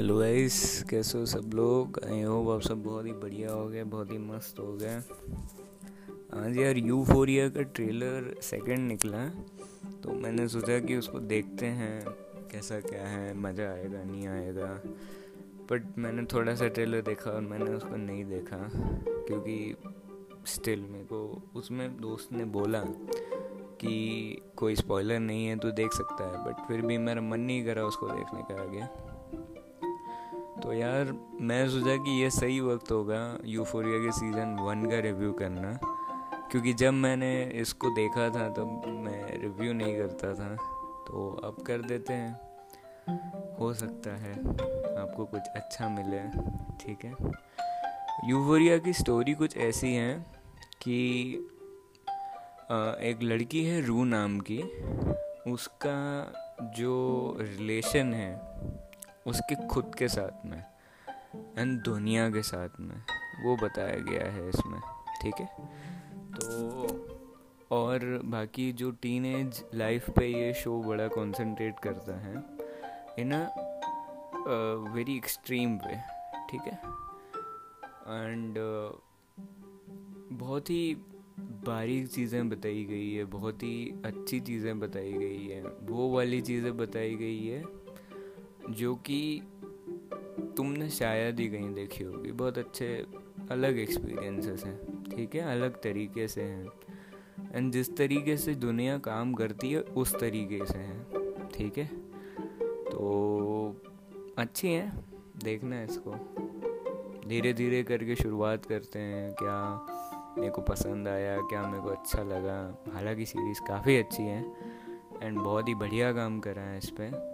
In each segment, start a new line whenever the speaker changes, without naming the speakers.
Hello guys कैसे हो सब लोग? आई होप आप सब बहुत ही बढ़िया हो गए, बहुत ही मस्त हो गए। आज यार यूफोरिया का ट्रेलर सेकंड निकला तो मैंने सोचा कि उसको देखते हैं, कैसा क्या है, मज़ा आएगा, नहीं आएगा। बट मैंने थोड़ा सा ट्रेलर देखा और मैंने उसको नहीं देखा, क्योंकि स्टिल मेरे को उसमें दोस्त ने बोला कि कोई स्पॉइलर नहीं है तो देख सकता है। बट फिर भी मेरा मन नहीं करा उसको देखने का आगे। तो यार मैं सोचा कि ये सही वक्त होगा यूफोरिया के सीज़न वन का रिव्यू करना। क्योंकि जब मैंने इसको देखा था, तब मैं रिव्यू नहीं करता था। तो अब कर देते हैं। हो सकता है आपको कुछ अच्छा मिले, ठीक है? यूफोरिया की स्टोरी कुछ ऐसी है कि एक लड़की है रू नाम की। उसका जो रिलेशन है उसके खुद के साथ में एंड दुनिया के साथ में वो बताया गया है इसमें ठीक है? तो और बाकी जो टीन एज लाइफ पे ये शो बड़ा कंसंट्रेट करता है इन अ वेरी एक्सट्रीम वे ठीक है? एंड uh, बहुत ही बारीक चीज़ें बताई गई है बहुत ही अच्छी चीज़ें बताई गई है वो वाली चीज़ें बताई गई है जो कि तुमने शायद ही कहीं देखी होगी। बहुत अच्छे, अलग एक्सपीरियंसेस हैं, ठीक है? अलग तरीके से हैं। एंड जिस तरीके से दुनिया काम करती है, उस तरीके से हैं, ठीक है? तो अच्छी हैं, देखना है इसको। धीरे धीरे करके शुरुआत करते हैं, क्या मेरे को पसंद आया, क्या मेरे को अच्छा लगा। हालाँकि सीरीज़ काफ़ी अच्छी है एंड बहुत ही बढ़िया काम करा है इस पर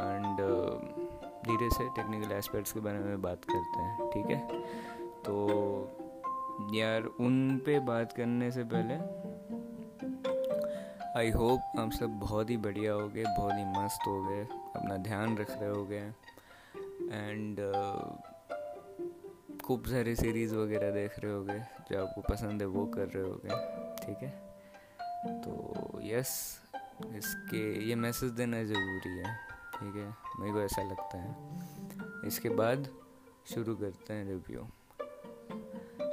एंड uh, धीरे से टेक्निकल एस्पेक्ट्स के बारे में बात करते हैं ठीक है? तो यार उन पे बात करने से पहले आई होप आप सब बहुत ही बढ़िया हो गए बहुत ही मस्त हो गए अपना ध्यान रख रहे हो गए। एंड uh, खूब सारे सीरीज़ वगैरह देख रहे होगे जो आपको पसंद है वो कर रहे होगे ठीक है? तो यस इसके ये मैसेज देना ज़रूरी है। ठीक है, मेरे को ऐसा लगता है। इसके बाद शुरू करते हैं रिव्यू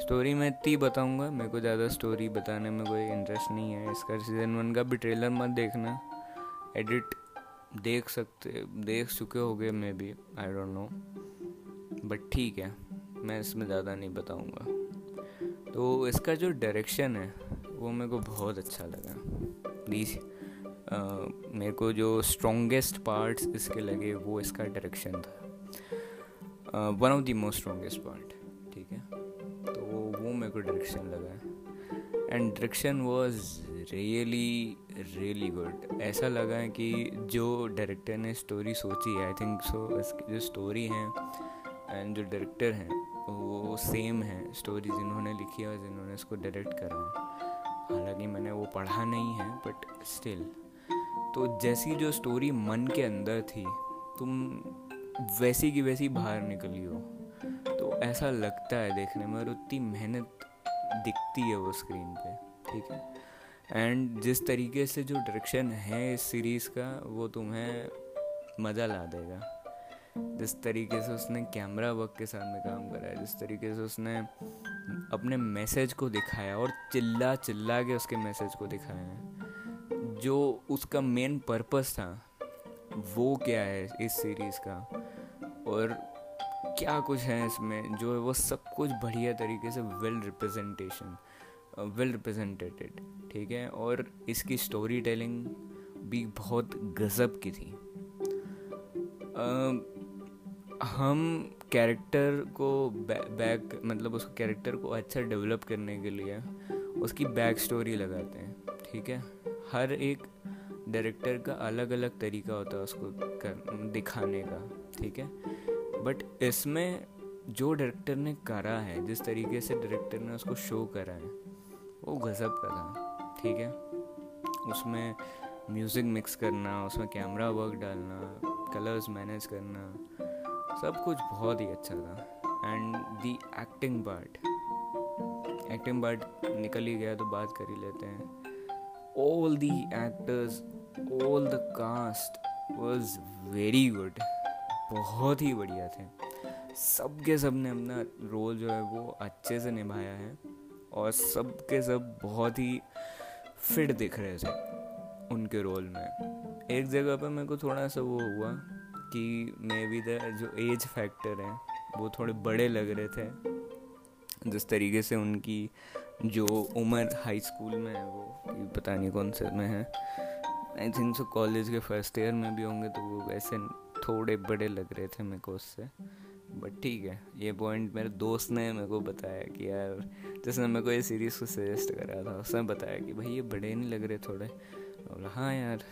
स्टोरी मैं इतनी बताऊँगा, मेरे को ज़्यादा स्टोरी बताने में कोई इंटरेस्ट नहीं है। इसका सीज़न वन का भी ट्रेलर मत देखना। एडिट देख सकते, देख चुके हो गए maybe I don't know but ठीक है, मैं इसमें ज़्यादा नहीं बताऊँगा। तो इसका जो डायरेक्शन है, वो मेरे को बहुत अच्छा लगा। प्लीज़ मेरे को जो स्ट्रॉन्गेस्ट पार्ट्स इसके लगे, वो इसका डायरेक्शन था। One of the most strongest part ठीक है? तो वो मेरे को डायरेक्शन लगा। And direction was really really good ऐसा लगा है कि जो डायरेक्टर ने स्टोरी सोची है आई थिंक सो इसकी जो स्टोरी है एंड जो डायरेक्टर हैं, वो सेम है। स्टोरी जिन्होंने लिखी है और जिन्होंने इसको डायरेक्ट करा। है हालाँकि मैंने वो पढ़ा नहीं है बट स्टिल तो जैसी जो स्टोरी मन के अंदर थी, तुम वैसी की वैसी बाहर निकली हो। तो ऐसा लगता है देखने में और उतनी मेहनत दिखती है वो स्क्रीन पे, ठीक है? एंड जिस तरीके से जो डायरेक्शन है इस सीरीज़ का, वो तुम्हें मज़ा ला देगा। जिस तरीके से उसने कैमरा वर्क के साथ में काम करा है, जिस तरीके से उसने अपने मैसेज को दिखाया और चिल्ला चिल्ला के उसके मैसेज को दिखाया है। जो उसका मेन पर्पस था वो क्या है इस सीरीज़ का? और क्या कुछ है इसमें जो है वो सब कुछ बढ़िया तरीके से वेल रिप्रेजेंटेशन वेल रिप्रेजेंटेटेड ठीक है? और इसकी स्टोरी टेलिंग भी बहुत गज़ब की थी। uh, हम कैरेक्टर को बैक मतलब उस कैरेक्टर को अच्छा डेवलप करने के लिए उसकी बैक स्टोरी लगाते हैं ठीक है? हर एक डायरेक्टर का अलग अलग तरीका होता है उसको कर, दिखाने का, ठीक है? बट इसमें जो डायरेक्टर ने करा है, जिस तरीके से डायरेक्टर ने उसको शो करा है, वो गज़ब का था, ठीक है? उसमें म्यूज़िक मिक्स करना, उसमें कैमरा वर्क डालना कलर्स मैनेज करना, सब कुछ बहुत ही अच्छा था। And the acting part acting part निकल ही गया तो बात कर ही लेते हैं। All the actors, all the cast was very good. बहुत ही बढ़िया थे। सब के सबने अपना रोल जो है वो अच्छे से निभाया है और सब के सब बहुत ही फिट दिख रहे थे उनके रोल में। एक जगह पे मेरे को थोड़ा सा वो हुआ कि मे बी द जो एज फैक्टर है, वो थोड़े बड़े लग रहे थे। जिस तरीके से उनकी जो उमर हाई स्कूल में है वो पता नहीं कौन से में है। आई थिंक सो कॉलेज के फ़र्स्ट ईयर में भी होंगे तो वो वैसे थोड़े बड़े लग रहे थे मेरे को उससे। बट ठीक है, ये पॉइंट मेरे दोस्त ने मेरे को बताया कि यार, जिसने मेरे को ये सीरीज़ को सजेस्ट करा था, उसने बताया कि भाई ये बड़े नहीं लग रहे थोड़े। बोला हाँ यार,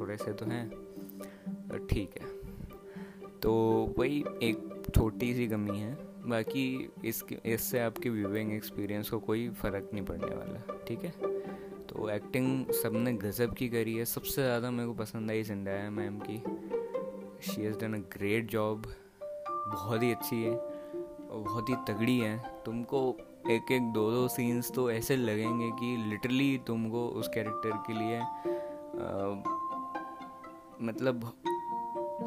थोड़े से तो हैं। ठीक है। तो वही एक छोटी सी कमी है। बाकी इसके इससे आपके व्यूइंग एक्सपीरियंस को कोई फ़र्क नहीं पड़ने वाला ठीक है? तो एक्टिंग सबने गज़ब की करी है। सबसे ज़्यादा मेरे को पसंद आई जिंदाया मैम की। She has done a great job बहुत ही अच्छी है और बहुत ही तगड़ी है। तुमको एक एक दो दो सीन्स तो ऐसे लगेंगे कि लिटरली तुमको उस कैरेक्टर के लिए आ, मतलब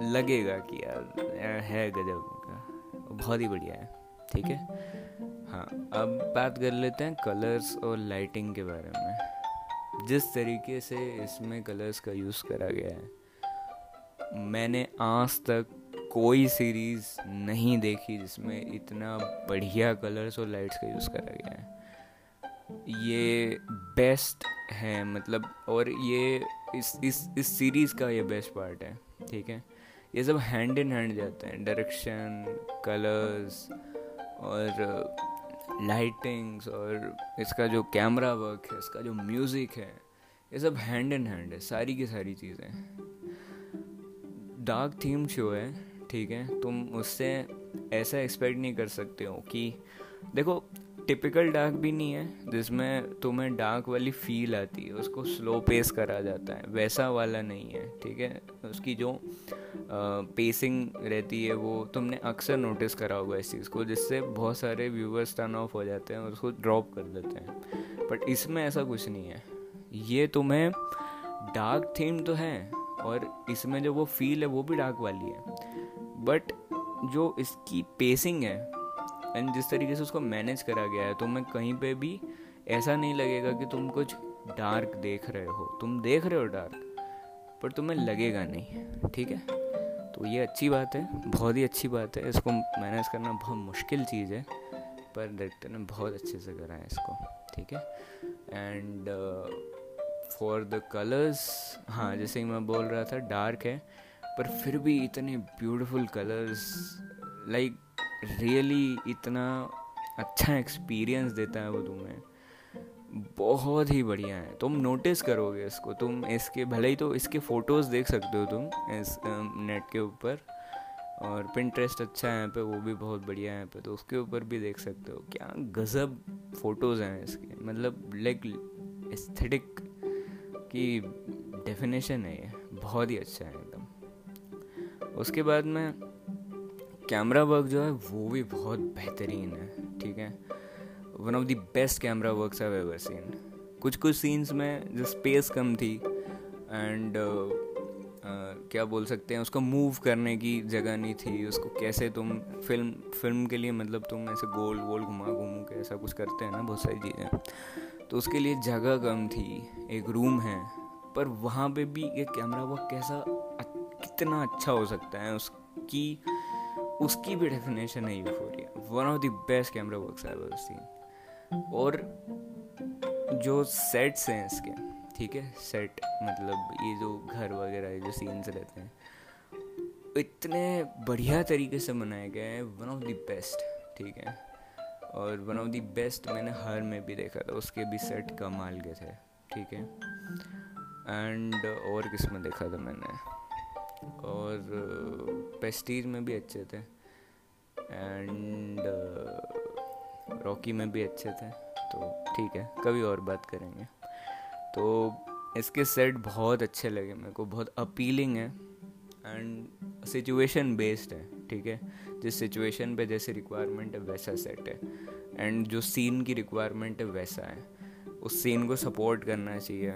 लगेगा कि यार है गजब। बहुत ही बढ़िया है, ठीक है? हाँ अब बात कर लेते हैं कलर्स और लाइटिंग के बारे में। जिस तरीके से इसमें कलर्स का यूज़ करा गया है, मैंने आज तक कोई सीरीज़ नहीं देखी जिसमें इतना बढ़िया कलर्स और लाइट्स का यूज़ करा गया है। ये बेस्ट है मतलब और ये इस इस इस सीरीज़ का ये बेस्ट पार्ट है, ठीक है? ये सब हैंड इन हैंड जाते हैं. डायरेक्शन कलर्स और लाइटिंग्स और इसका जो कैमरा वर्क है, इसका जो म्यूज़िक है, ये सब हैंड इन हैंड है. सारी की सारी चीज़ें. डार्क थीम शो है, ठीक है? तुम उससे ऐसा एक्सपेक्ट नहीं कर सकते हो कि, देखो टिपिकल डार्क भी नहीं है, जिसमें तुम्हें डार्क वाली फील आती है, उसको स्लो पेस करा जाता है. वैसा वाला नहीं है, ठीक है? उसकी जो पेसिंग रहती है वो, तुमने अक्सर नोटिस करा होगा इस चीज़ को, जिससे बहुत सारे व्यूवर्स टर्न ऑफ़ हो जाते हैं और उसको ड्रॉप कर देते हैं। बट इसमें ऐसा कुछ नहीं है। ये तुम्हें डार्क थीम तो है और इसमें जो वो फील है वो भी डार्क वाली है। बट जो इसकी पेसिंग है एंड जिस तरीके से उसको मैनेज करा गया है, तुम्हें कहीं पे भी ऐसा नहीं लगेगा कि तुम कुछ डार्क देख रहे हो। तुम देख रहे हो डार्क पर तुम्हें लगेगा नहीं। ठीक है? तो ये अच्छी बात है, बहुत ही अच्छी बात है। इसको मैनेज करना बहुत मुश्किल चीज़ है, पर डायरेक्टर ने बहुत अच्छे से करा है इसको, ठीक है? एंड फॉर द कलर्स हाँ जैसे मैं बोल रहा था डार्क है, पर फिर भी इतने ब्यूटीफुल कलर्स लाइक रियली इतना अच्छा एक्सपीरियंस देता है वो तुम्हें। बहुत ही बढ़िया है। तुम नोटिस करोगे इसको। तुम इसके, भले ही तो इसके फ़ोटोज़ देख सकते हो तुम इस नेट के ऊपर। और पिंट्रेस्ट अच्छा है पे, वो भी बहुत बढ़िया है पे तो उसके ऊपर भी देख सकते हो। क्या गज़ब फ़ोटोज़ हैं इसके। मतलब लाइक एस्थेटिक की डेफिनेशन है ये। बहुत ही अच्छा है एकदम। उसके बाद में कैमरा वर्क जो है, वो भी बहुत बेहतरीन है, ठीक है? One of the best camera work I ever seen कुछ कुछ सीन्स में जो स्पेस कम थी एंड uh, uh, क्या बोल सकते हैं उसको मूव करने की जगह नहीं थी उसको कैसे तुम फ़िल्म फ़िल्म के लिए मतलब तुम ऐसे गोल गोल घुमा घूमू के ऐसा कुछ करते हैं ना बहुत सारी चीज़ें। तो उसके लिए जगह कम थी एक रूम है पर वहाँ पे भी ये कैमरा वर्क कैसा कितना अच्छा हो सकता है उसकी उसकी भी डेफिनेशन है Euphoria one of the best camera works I seen और जो सेट्स हैं इसके, ठीक है? सेट मतलब ये जो घर वगैरह जो सीन्स रहते हैं, इतने बढ़िया तरीके से बनाए गए हैं वन ऑफ़ द बेस्ट ठीक है? और वन ऑफ़ द बेस्ट मैंने हर में भी देखा था, उसके भी सेट कमाल के थे, ठीक है? एंड और किसमें देखा था मैंने? और पेस्टीज में भी अच्छे थे। एंड रॉकी में भी अच्छे थे तो ठीक है, कभी और बात करेंगे। तो इसके सेट बहुत अच्छे लगे मेरे को, बहुत अपीलिंग है एंड सिचुएशन बेस्ड है, ठीक है? जिस सिचुएशन पे जैसे रिक्वायरमेंट है, वैसा सेट है। एंड जो सीन की रिक्वायरमेंट है, वैसा है। उस सीन को सपोर्ट करना चाहिए।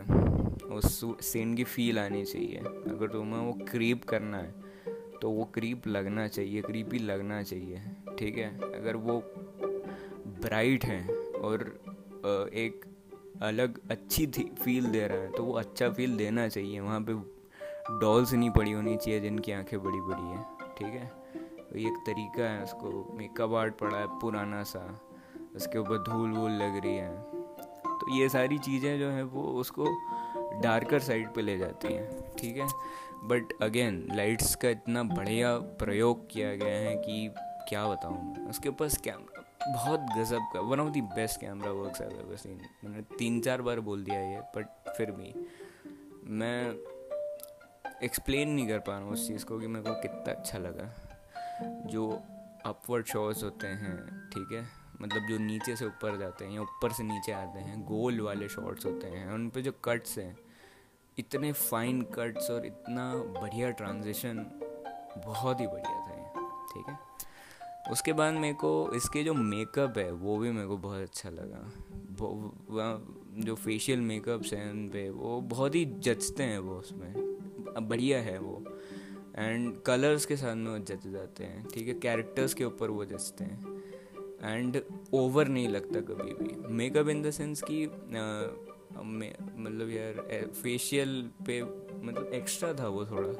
उस सीन की फील आनी चाहिए। अगर तुम्हें वो क्रीप करना है तो वो क्रीप लगना चाहिए क्रीपी लगना चाहिए, ठीक है? अगर वो ब्राइट हैं और एक अलग अच्छी थी फील दे रहा है तो वो अच्छा फील देना चाहिए। वहाँ पे डॉल्स नहीं पड़ी होनी चाहिए, जिनकी आँखें बड़ी बड़ी हैं, ठीक है? तो एक तरीका है उसको मेकअप आर्ट पड़ा है पुराना सा, उसके ऊपर धूल वूल लग रही है। तो ये सारी चीज़ें जो हैं, वो उसको डार्कर साइड पे ले जाती हैं, ठीक है? बट अगेन लाइट्स का इतना बढ़िया प्रयोग किया गया है कि क्या बताऊँ? उसके पास कैमरा बहुत गज़ब का one of the best camera work seen मैंने तीन चार बार बोल दिया ये बट फिर भी। मैं एक्सप्लेन नहीं कर पा रहा हूँ उस चीज़ को कि मेरे को कितना अच्छा लगा। जो अपवर्ड शॉट्स होते हैं, ठीक है? मतलब जो नीचे से ऊपर जाते हैं या ऊपर से नीचे आते हैं गोल वाले शॉट्स होते हैं, उन पर जो कट्स हैं, इतने फाइन कट्स और इतना बढ़िया ट्रांजिशन बहुत ही बढ़िया था, ठीक है? उसके बाद मेरे को इसके जो मेकअप है, वो भी मेरे को बहुत अच्छा लगा। जो फेशियल मेकअप्स हैं उन पे, वो बहुत ही जचते हैं वो उसमें। बढ़िया है वो। एंड कलर्स के साथ में वो जच जाते हैं, ठीक है? कैरेक्टर्स के ऊपर वो जचते हैं। एंड ओवर नहीं लगता कभी भी। मेकअप इन द सेंस कि मतलब यार फेशियल पे मतलब एक्स्ट्रा था वो थोड़ा।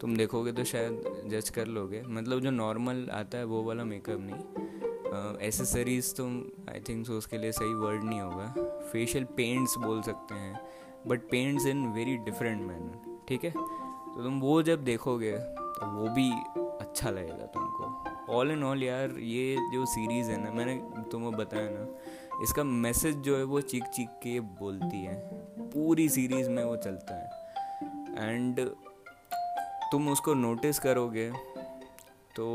तुम देखोगे तो शायद जज कर लोगे। मतलब जो नॉर्मल आता है वो वाला मेकअप नहीं। एसेसरीज तो आई थिंक सो उसके लिए सही वर्ड नहीं होगा। फेशियल पेंट्स बोल सकते हैं। But paints in very different manner ठीक है? तो तुम वो जब देखोगे तो वो भी अच्छा लगेगा तुमको। ऑल इन ऑल यार, ये जो सीरीज़ है ना, मैंने तुम्हें बताया ना इसका मैसेज जो है वो चीख चीख के बोलती है। पूरी सीरीज़ में वो चलता है। एंड तुम उसको नोटिस करोगे तो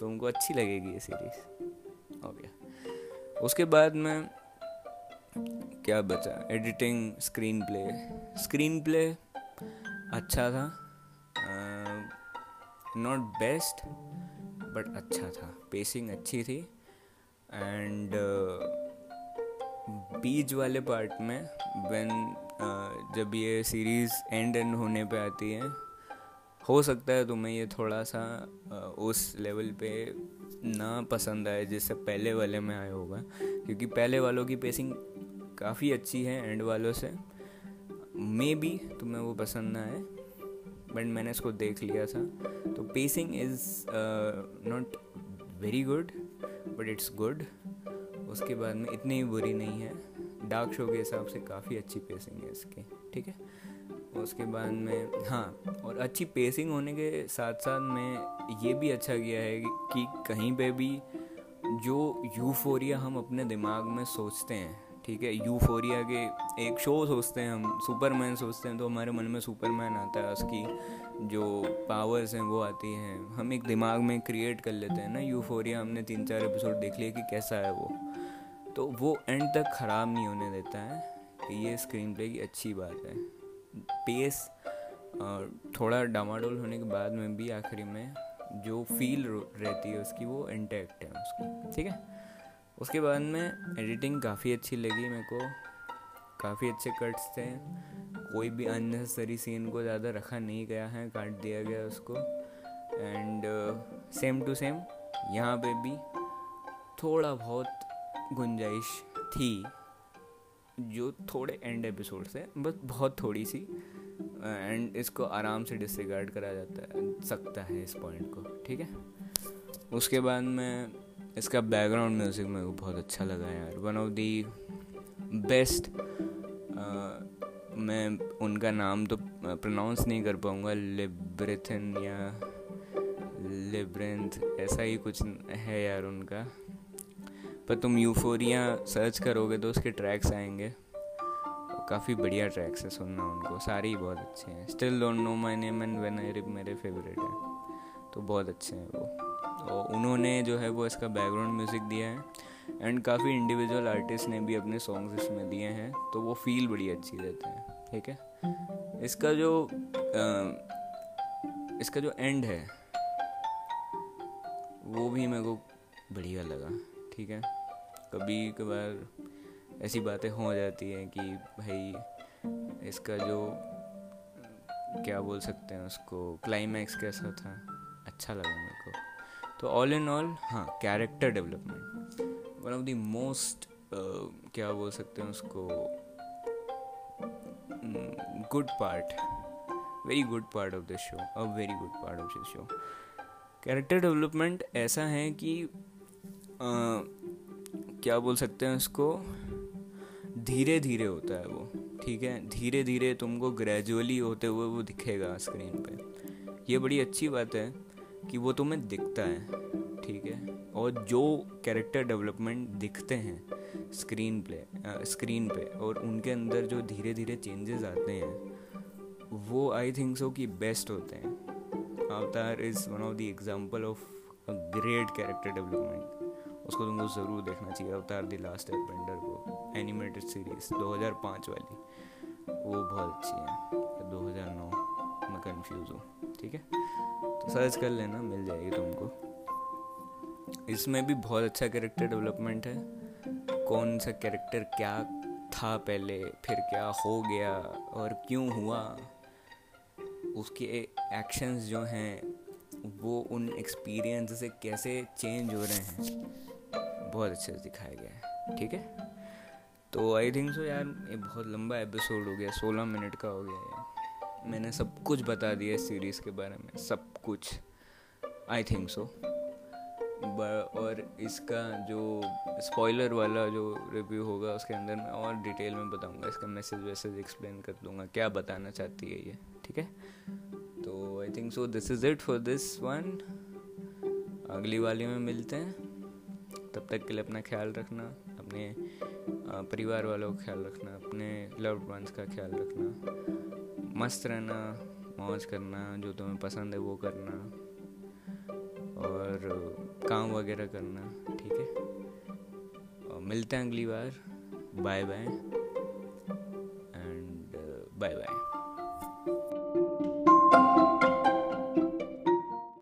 तुमको अच्छी लगेगी ये सीरीज़ हो गया। उसके बाद में क्या बचा? Editing screenplay screenplay अच्छा था। नॉट बेस्ट बट अच्छा था। पेसिंग अच्छी थी। एंड बीच वाले पार्ट में uh, जब ये सीरीज़ एंड एंड होने पे आती है हो सकता है तुम्हें ये थोड़ा सा उस लेवल पे ना पसंद आए जिससे पहले वाले में आया होगा। क्योंकि पहले वालों की पेसिंग काफ़ी अच्छी है एंड वालों से। मे बी तुम्हें वो पसंद ना आए बट मैंने इसको देख लिया था। तो pacing is not very good but it's good उसके बाद में इतनी बुरी नहीं है। डार्क शो के हिसाब से काफ़ी अच्छी पेसिंग है इसकी, ठीक है? उसके बाद में हाँ और अच्छी पेसिंग होने के साथ साथ में ये भी अच्छा किया है कि कहीं पे भी जो यूफोरिया हम अपने दिमाग में सोचते हैं, ठीक है? यूफोरिया के एक शो सोचते हैं हम सुपरमैन सोचते हैं तो हमारे मन में सुपरमैन आता है, उसकी जो पावर्स हैं वो आती हैं। हम एक दिमाग में क्रिएट कर लेते हैं ना यूफोरिया हमने तीन चार एपिसोड देख लिया कि कैसा है वो। तो वो एंड तक ख़राब नहीं होने देता है। ये स्क्रीन प्ले की अच्छी बात है। पेस थोड़ा डामाडोल होने के बाद में भी आखिरी में जो फील रहती है उसकी, वो इंटैक्ट है उसकी। ठीक है? उसके बाद में एडिटिंग काफ़ी अच्छी लगी मेरे को। काफ़ी अच्छे कट्स थे। कोई भी अननेसेसरी सीन को ज़्यादा रखा नहीं गया है, काट दिया गया उसको। एंड सेम टू सेम यहाँ पे भी थोड़ा बहुत गुंजाइश थी, जो थोड़े एंड एपिसोड से बस बहुत थोड़ी सी एंड इसको आराम से डिसरिगार्ड करा जाता है, सकता है इस पॉइंट को, ठीक है? उसके बाद में, इसका बैकग्राउंड म्यूज़िक मेरे को बहुत अच्छा लगा यार वन ऑफ़ दी बेस्ट मैं उनका नाम तो प्रोनाउंस नहीं कर पाऊँगा लिब्रेथन या लिब्रेंथ ऐसा ही कुछ है यार उनका। पर तुम यूफोरिया सर्च करोगे तो उसके ट्रैक्स आएँगे। काफ़ी बढ़िया ट्रैक्स है सुनना उनको। सारे ही बहुत अच्छे हैं। Still don't know my name and when I rip मेरे फेवरेट हैं। तो बहुत अच्छे हैं वो। और उन्होंने जो है वो इसका बैकग्राउंड म्यूज़िक दिया है। एंड काफ़ी इंडिविजुअल आर्टिस्ट ने भी अपने सॉन्ग्स इसमें दिए हैं। तो वो फील बड़ी अच्छी देते हैं। ठीक है? इसका जो आ, इसका जो एंड है वो भी मेरे को बढ़िया लगा। ठीक है? कभी कभार ऐसी बातें हो जाती हैं कि भाई इसका जो क्या बोल सकते हैं उसको क्लाइमैक्स कैसा था? अच्छा लगा मेरे को। तो ऑल इन ऑल हाँ character development one of the most क्या बोल सकते हैं उसको good part very good part of the show a very good part of the show character development ऐसा है कि uh, क्या बोल सकते हैं उसको? धीरे धीरे होता है वो, ठीक है? धीरे धीरे तुमको ग्रेजुअली होते हुए वो दिखेगा स्क्रीन पे। ये बड़ी अच्छी बात है कि वो तुम्हें दिखता है, ठीक है? और जो कैरेक्टर डेवलपमेंट दिखते हैं स्क्रीन प्ले स्क्रीन पे और उनके अंदर जो धीरे धीरे चेंजेस आते हैं, वो आई थिंक सो कि बेस्ट होते हैं। Avatar is one of the example of a great character development उसको तुमको ज़रूर देखना चाहिए, अवतार द लास्ट एयरबेंडर को। एनिमेटेड सीरीज़ 2005 वाली। वो बहुत अच्छी है। 2009 मैं कंफ्यूज हूँ, ठीक है? तो सर्च कर लेना, मिल जाएगी तुमको। इसमें भी बहुत अच्छा कैरेक्टर डेवलपमेंट है। कौन सा कैरेक्टर क्या था पहले, फिर क्या हो गया, और क्यों हुआ, उसके एक्शंस जो हैं, वो उन एक्सपीरियंस से कैसे चेंज हो रहे हैं। बहुत अच्छे से दिखाया गया है, ठीक है? तो आई थिंक सो यार, ये बहुत लंबा एपिसोड हो गया, सोलह मिनट का हो गया यार मैंने सब कुछ बता दिया इस सीरीज़ के बारे में, सब कुछ। आई थिंक सो और इसका जो स्पॉइलर वाला जो रिव्यू होगा उसके अंदर मैं और डिटेल में बताऊँगा, इसका मैसेज वैसेज एक्सप्लेन कर दूँगा, क्या बताना चाहती है ये, ठीक है? तो I think so this is it for this one अगली वाली में मिलते हैं। तब तक के लिए अपना ख्याल रखना, अपने परिवार वालों का ख्याल रखना, अपने लव्ड वंस का ख्याल रखना, मस्त रहना, मौज करना, जो तुम्हें पसंद है वो करना, और काम वगैरह करना, ठीक है? और मिलते हैं अगली बार bye bye and bye bye